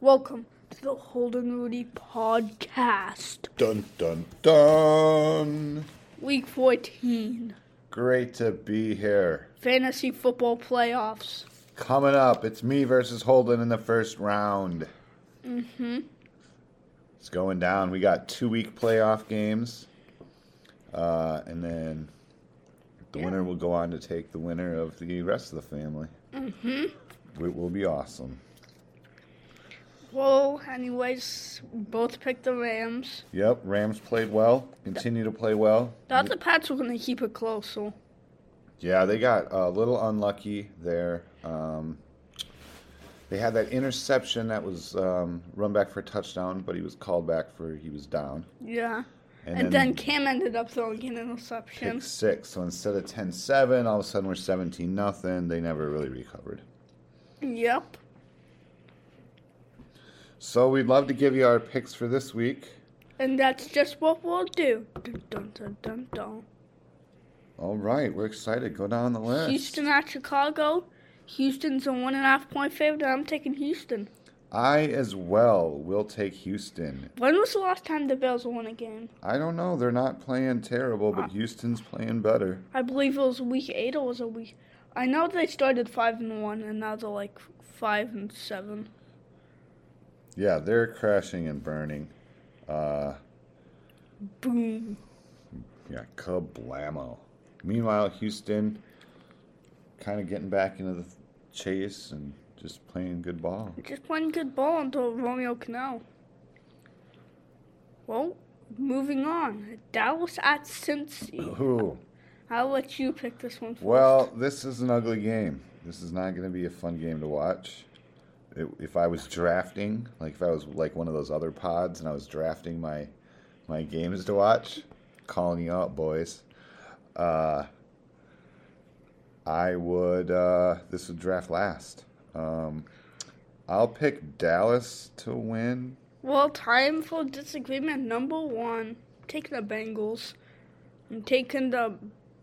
Welcome to the Holden Rudy podcast, Dun dun dun. week 14, Great to be here. fantasy football playoffs. Coming up, it's me versus Holden in the first round. Mm-hmm. It's going down. We got two week playoff games. Uh, and then the Yeah. winner will go on to take the winner of the rest of the family. Mm-hmm. It will be awesome. Well, anyways, both picked the Rams. Yep, Rams played well, continue to play well. Thought The Pats were going to keep it close, so Yeah, they got a little unlucky there. Um, they had that interception that was um, run back for a touchdown, but he was called back for he was down. yeah. And, And, then, Cam ended up throwing an interception. pick six. So instead of 10-7, all of a sudden we're 17 nothing. They never really recovered. Yep. So we'd love to give you our picks for this week. And that's just what we'll do. Dun, dun, dun, dun, dun. All right, we're excited. Go down the list. Houston at Chicago. Houston's a one and a half point favorite. I'm taking Houston. I as well will take Houston. When was the last time the Bills won a game? I don't know. They're not playing terrible, but uh, Houston's playing better. I believe it was week eight or was it week? I know they started five and one and now they're like five and seven. Yeah, they're crashing and burning. Uh, Boom. Yeah, kablamo. Meanwhile, Houston kind of getting back into the chase and just playing good ball. Just playing good ball until Romeo Crennel. Well, moving on. Dallas at Cincy. Ooh. I'll let you pick this one first. Well, this is an ugly game. This is not going to be a fun game to watch. It, if I was drafting, like if I was like one of those other pods and I was drafting my my games to watch, calling you out, boys. Uh, I would. Uh, this would draft last. Um, I'll pick Dallas to win. Well, time for disagreement number one. Taking the Bengals. I'm taking the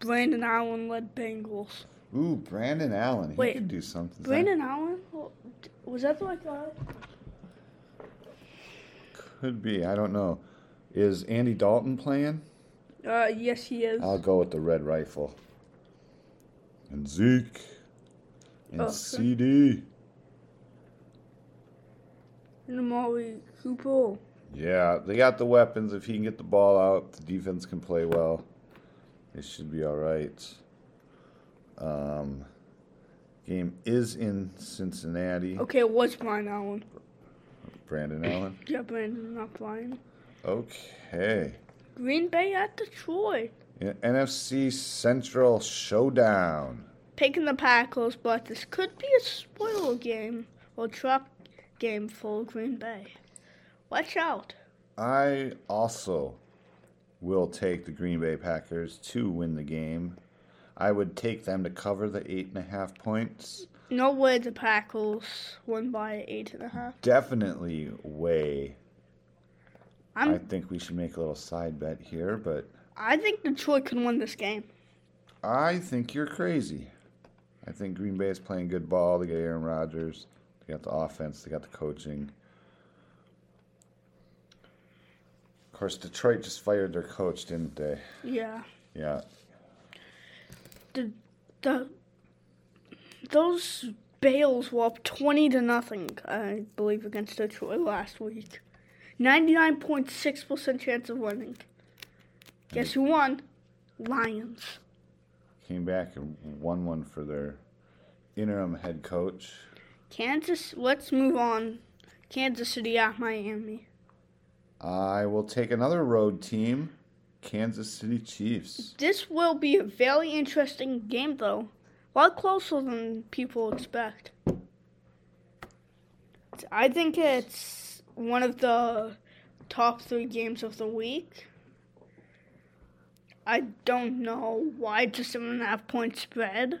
Brandon Allen led Bengals. Ooh, Brandon Allen. He Wait, could do something. Brandon Allen? Well, Was that the like a. Could be. I don't know. Is Andy Dalton playing? Uh, yes, he is. I'll go with the red rifle. And Zeke. And Okay. CD. And Amari Cooper. Yeah, they got the weapons. If he can get the ball out, the defense can play well. It should be all right. Um, game is in Cincinnati. Okay, it was Brian Allen. Brandon Allen. Yeah, Brandon, not Brian. Okay. Green Bay at Detroit. Yeah, NFC Central Showdown. Picking the Packers, but this could be a spoiler game or trap game for Green Bay. Watch out. I also will take the Green Bay Packers to win the game. I would take them to cover the eight and a half points. No way the Packers won by eight and a half. Definitely way. I'm, I think we should make a little side bet here, but I think Detroit can win this game. I think you're crazy. I think Green Bay is playing good ball. They got Aaron Rodgers. They got the offense. They got the coaching. Of course, Detroit just fired their coach, didn't they? Yeah. Yeah. The the those Bears were up twenty to nothing, I believe, against Detroit last week. Ninety nine point six percent chance of winning. Guess who won? Lions. Came back and won one for their interim head coach. Kansas. Let's move on. Kansas City at Miami. I will take another road team, Kansas City Chiefs. This will be a very interesting game, though. A lot closer than people expect. I think it's one of the top three games of the week. I don't know why just seven and a half point spread.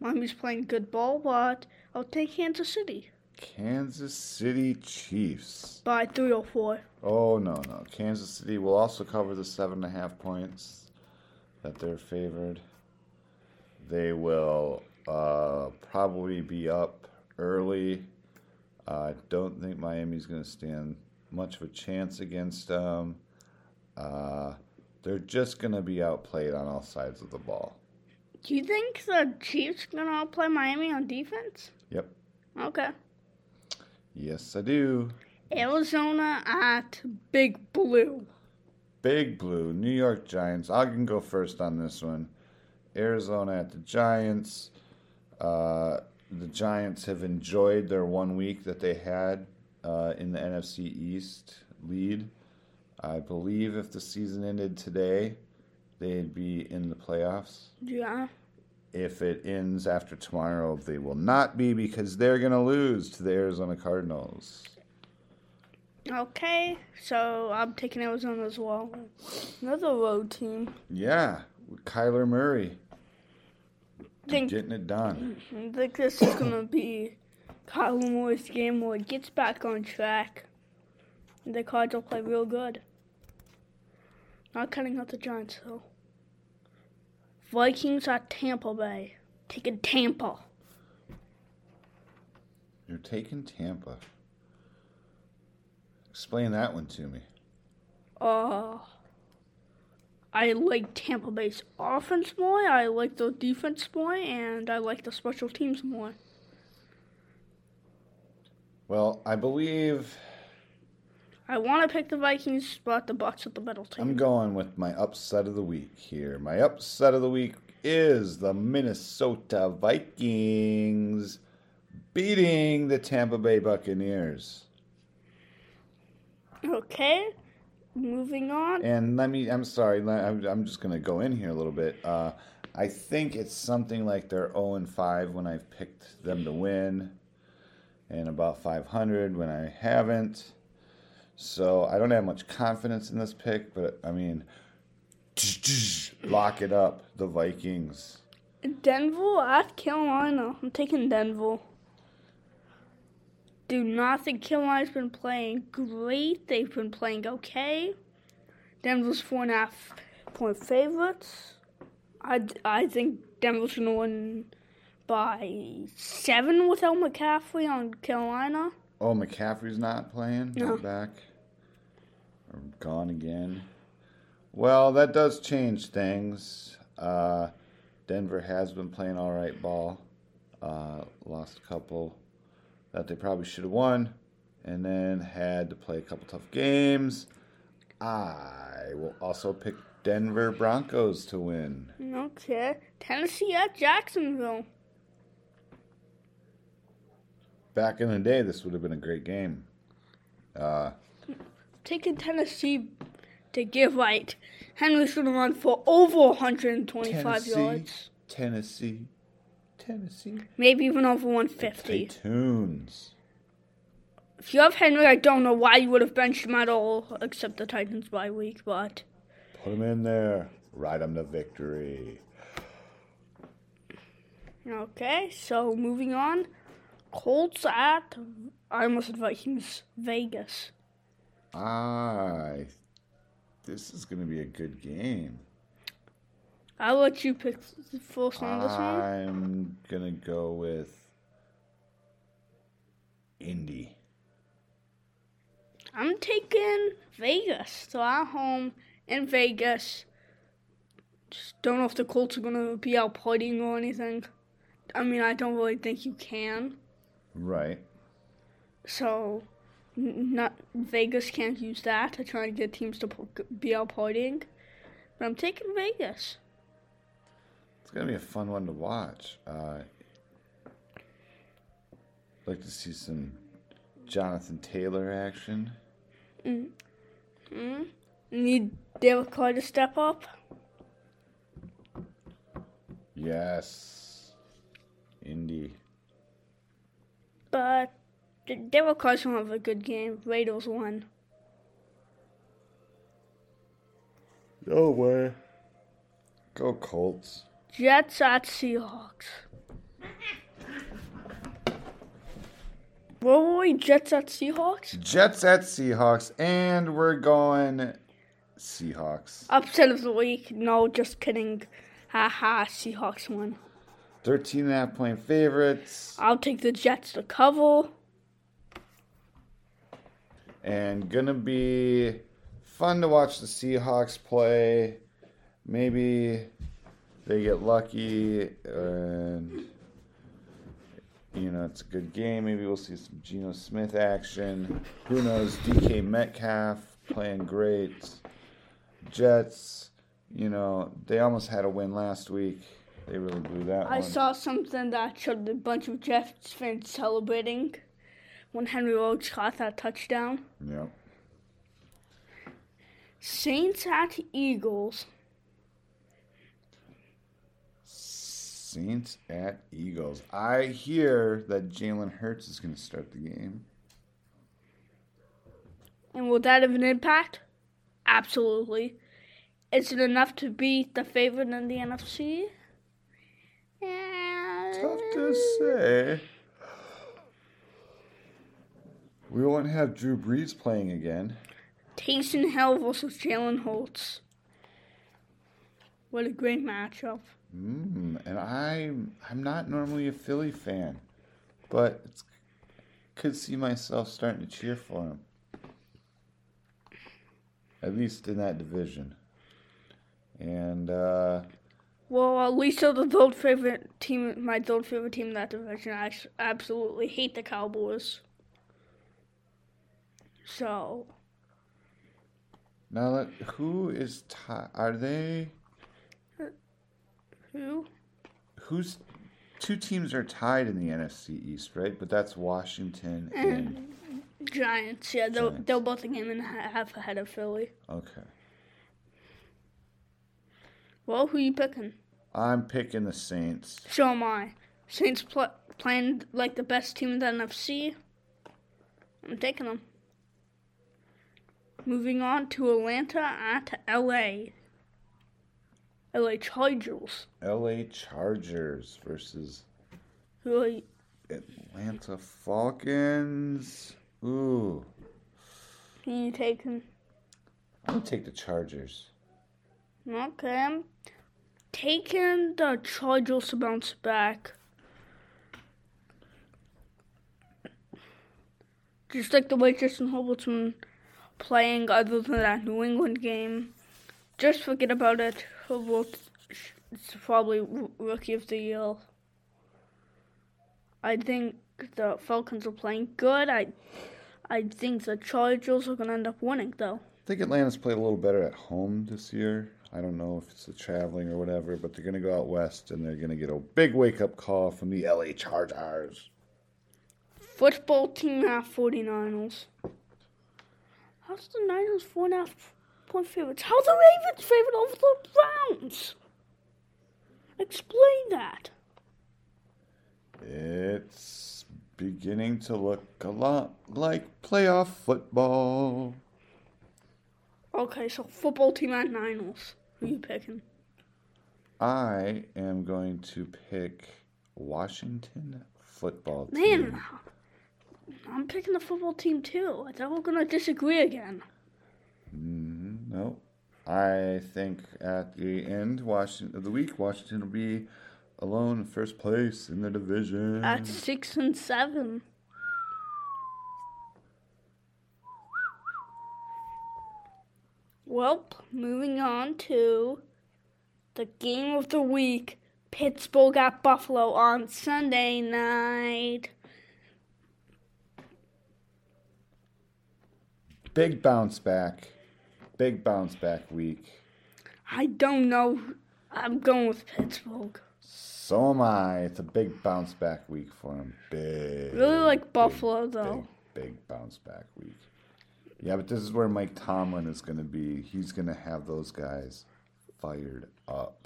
Miami's playing good ball, but I'll take Kansas City Kansas City Chiefs. by three or four. Oh no no! Kansas City will also cover the seven and a half points that they're favored. They will uh, probably be up early I don't think Miami's going to stand much of a chance against them. Uh, they're just going to be outplayed on all sides of the ball. Do you think the Chiefs gonna outplay Miami on defense? Yep. Okay. Yes, I do. Arizona at Big Blue. Big Blue, New York Giants. I can go first on this one. Arizona at the Giants. Uh, the Giants have enjoyed their one week that they had uh, in the NFC East lead. I believe if the season ended today, they'd be in the playoffs. Yeah. If it ends after tomorrow, they will not be because they're going to lose to the Arizona Cardinals. Okay, so I'm taking Arizona as well. Another road team. Yeah, Kyler Murray Think, getting it done. I think this is gonna be Kyler Murray's game where he gets back on track. The Cards will play real good. Not cutting out the Giants though. Vikings at Tampa Bay. Taking Tampa. You're taking Tampa. Explain that one to me. Uh, I like Tampa Bay's offense more. I like the defense more, and I like the special teams more. Well, I believe I want to pick the Vikings, but the Bucks are the better team. I'm going with my upset of the week here. My upset of the week is the Minnesota Vikings beating the Tampa Bay Buccaneers. Okay, moving on. And let me, I'm sorry, I'm, I'm just going to go in here a little bit. Uh, I think it's something like they're 0 and 5 when I've picked them to win, and about 500 when I haven't. So I don't have much confidence in this pick, but I mean, lock it up, the Vikings. Denver at Carolina. I'm taking Denver. Do not think Carolina's been playing great. They've been playing okay. Denver's four and a half point favorites. I, I think Denver's going to win by seven without McCaffrey on Carolina. Oh, McCaffrey's not playing? No. Not back? Gone again? Well, that does change things. Uh, Denver has been playing all right ball. Uh, lost a couple that they probably should have won, and then had to play a couple tough games. I will also pick Denver Broncos to win. Okay. Tennessee at Jacksonville. Back in the day, this would have been a great game. Uh, Taking Tennessee to give right. Henry's going to run for over 125 Tennessee. yards. Tennessee, Tennessee. Maybe even over Hey, 150. tunes. If you have Henry, I don't know why you would have benched him at all, except the Titans bye week, but Put him in there. Ride him to victory. okay. So moving on, Colts at I almost said Vikings Vegas. I. This is going to be a good game. I'll let you pick the first on this one. I'm going to go with Indy. I'm taking Vegas. So at home in Vegas. Just don't know if the Colts are gonna be out partying or anything. I mean, I don't really think you can. Right. So, not Vegas can't use that to try and get teams to be out partying. But I'm taking Vegas. It's going to be a fun one to watch. Uh, like to see some Jonathan Taylor action. Mm? Need Derek Carr to step up. Yes. Indy. But D- Derek Carr's gonna have a good game. Raiders won. No way. Go Colts. Jets at Seahawks. What were we? Jets at Seahawks? Jets at Seahawks, and we're going Seahawks. Upset of the week. No, just kidding. Haha, Seahawks won. 13 and a half point favorites. I'll take the Jets to cover. And gonna be fun to watch the Seahawks play. Maybe they get lucky and you know it's a good game. Maybe we'll see some Geno Smith action. Who knows? DK Metcalf playing great. Jets, you know, they almost had a win last week. They really blew that I one. saw something that showed a bunch of Jets fans celebrating when Henry Ruggs caught that touchdown. Yep. Saints at Eagles. Saints at Eagles. I hear that Jalen Hurts is going to start the game. And will that have an impact? Absolutely. Is it enough to beat the favorite in the NFC? Tough to say. We won't have Drew Brees playing again. Taysom Hill versus Jalen Hurts. What a great matchup. Mm, and I'm I'm not normally a Philly fan, but it's, could see myself starting to cheer for him. At least in that division. And uh, Well, at least they're the third favorite team, my third favorite team in that division. I absolutely hate the Cowboys. So, now, let, who is ti Are they? who? Who's two teams are tied in the NFC East, right? But that's Washington eh, and Giants. Yeah, they're, Giants. they're both a game and a half ahead of Philly. okay. Well, who you picking? I'm picking the Saints. So am I. Saints pl- playing like the best team in the NFC. I'm taking them. Moving on to Atlanta at LA. LA Chargers. L.A. Chargers versus Who are Atlanta Falcons. Ooh, you taking? I'm gonna take the Chargers. Okay, I'm taking the Chargers to bounce back. Just like the way Justin Herbert's been playing, other than that New England game, just forget about it. Is probably rookie of the year. I think the Falcons are playing good. I, I think the Chargers are gonna end up winning though. I think Atlanta's played a little better at home this year. I don't know if it's the traveling or whatever, but they're gonna go out west and they're gonna get a big wake up call from the L.A. Chargers. Football team at 49ers. How's the Niners four and a half point favorites? How's the Ravens favorite over the Browns? Explain that. It's beginning to look a lot like playoff football. Okay, so football team at Niners. Who are you picking? I am going to pick Washington football team. Man, I'm picking the football team too. I thought we are gonna disagree again. Mm, no. I think at the end Washington, of the week, Washington will be alone in first place in the division. At six and seven. Well, moving on to the game of the week Pittsburgh at Buffalo on Sunday night. Big bounce back. Big bounce back week. I don't know. I'm going with Pittsburgh. So am I. It's a big bounce back week for him. Big. Really like big, Buffalo, though. Big, big bounce back week. Yeah, but this is where Mike Tomlin is going to be. He's going to have those guys fired up.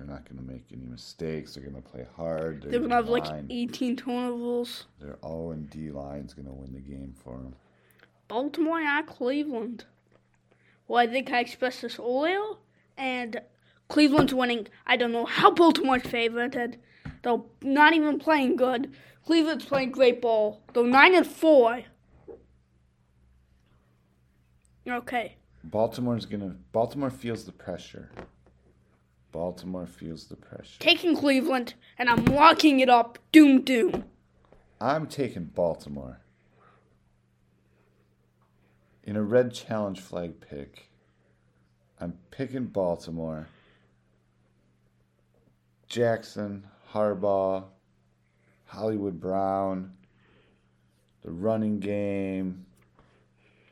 They're not going to make any mistakes. They're going to play hard. They're Their going to have like line- 18 turnovers. Their O and D line's going to win the game for them. Baltimore at Cleveland. Well, I think I expressed this earlier, and Cleveland's winning. I don't know how Baltimore's favored. They're not even playing good. Cleveland's playing great ball. They're nine and four. Okay, Baltimore's going to. Baltimore feels the pressure. Baltimore feels the pressure. taking Cleveland, and I'm locking it up. Doom, doom. I'm taking Baltimore. In a red challenge flag pick, I'm picking Baltimore. Jackson, Harbaugh, Hollywood Brown, the running game,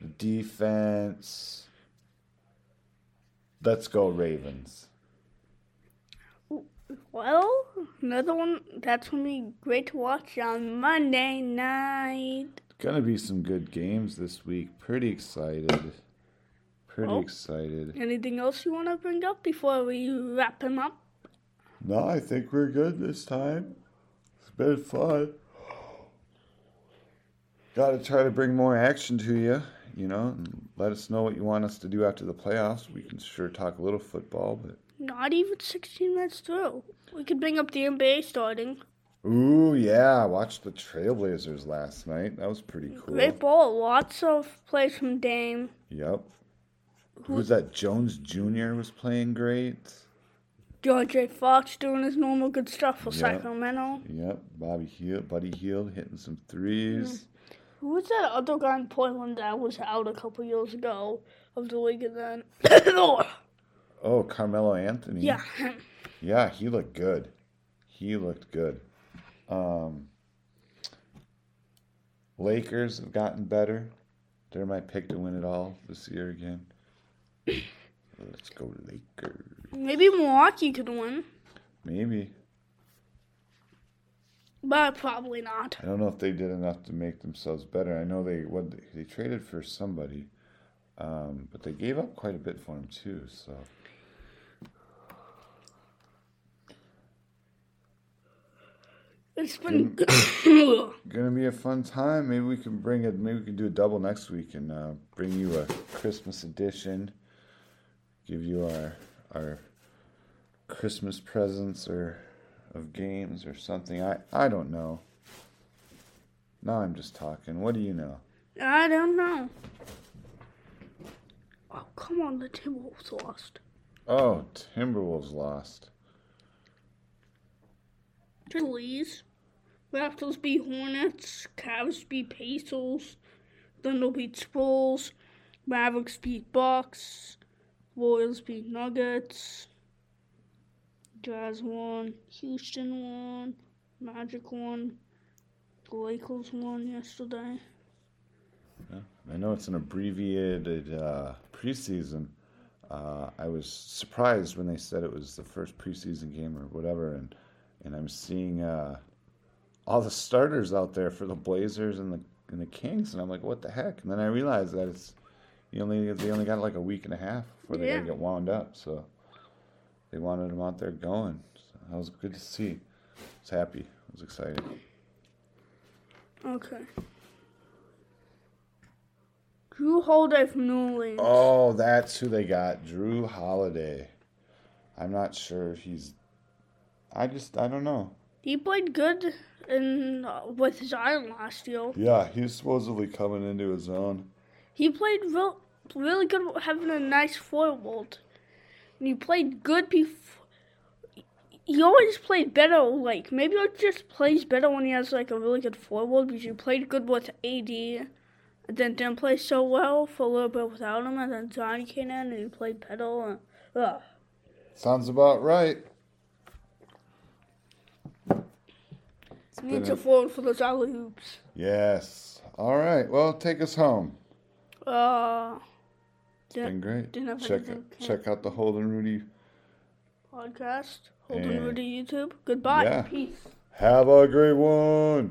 the defense. Let's go, Ravens. Well, another one that's gonna be great to watch on Monday night. Gonna be some good games this week. Pretty excited. Pretty Oh. excited. Anything else you want to bring up before we wrap him up? No, I think we're good this time. It's been fun. Got to try to bring more action to you, you know, and let us know what you want us to do after the playoffs. We can sure talk a little football, but Not even 16 minutes through. We could bring up the NBA starting. ooh, yeah, I watched the Trailblazers last night. That was pretty cool. Great ball. Lots of plays from Dame. Yep. Who was that? Jones Jr. was playing great. George Fox doing his normal good stuff for Yeah. Sacramento. Yep, Bobby Heel, Buddy Hield hitting some threes. Hmm. Who was that other guy in Portland that was out a couple years ago of the league and then? Oh, Carmelo Anthony. yeah. Yeah, he looked good. He looked good. Um, Lakers have gotten better. They're my pick to win it all this year again. Let's go Lakers. Maybe Milwaukee could win, Maybe. but probably not. I don't know if they did enough to make themselves better. I know they what they, they traded for somebody, um, but they gave up quite a bit for him too. So It's been gonna be a fun time. Maybe we can bring it. Maybe we can do a double next week and uh, bring you a Christmas edition. Give you our our Christmas presents or of games or something. I I don't know. Now I'm just talking. What do you know? I don't know. Oh come on, the Timberwolves lost. Oh, Timberwolves lost. Please. Raptors beat Hornets. Cavs beat Pacers. Thunder beat Spurs. Mavericks beat Bucks. Warriors beat Nuggets. Jazz won. Houston won. Magic won. The Lakers won yesterday. Yeah, I know it's an abbreviated uh, preseason. Uh, I was surprised when they said it was the first preseason game or whatever, and and I'm seeing uh, all the starters out there for the Blazers and the and the Kings, and I'm like, what the heck? And then I realized that it's you only they only got like a week and a half before they Yeah. get wound up, so they wanted them out there going. So that was good to see. I was happy. I was excited. Okay. Jrue Holiday from New Orleans. Oh, that's who they got. Jrue Holiday. I'm not sure if he's. I just I don't know. He played good in uh, with Zion last year. Yeah, he's supposedly coming into his own. He played real, really good, having a nice forward. And he played good before. He always played better. Like maybe he just plays better when he has like a really good forward because he played good with AD, and then didn't play so well for a little bit without him, and then Zion came in and he played better. And, ugh. Sounds about right. It's been Needs a- a for those alley oops. yes. All right. Well, take us home. Uh, Been great. Check anything. check out the Holden Rudy. podcast. Holden And- Rudy YouTube. Goodbye. Yeah. Peace. Have a great one.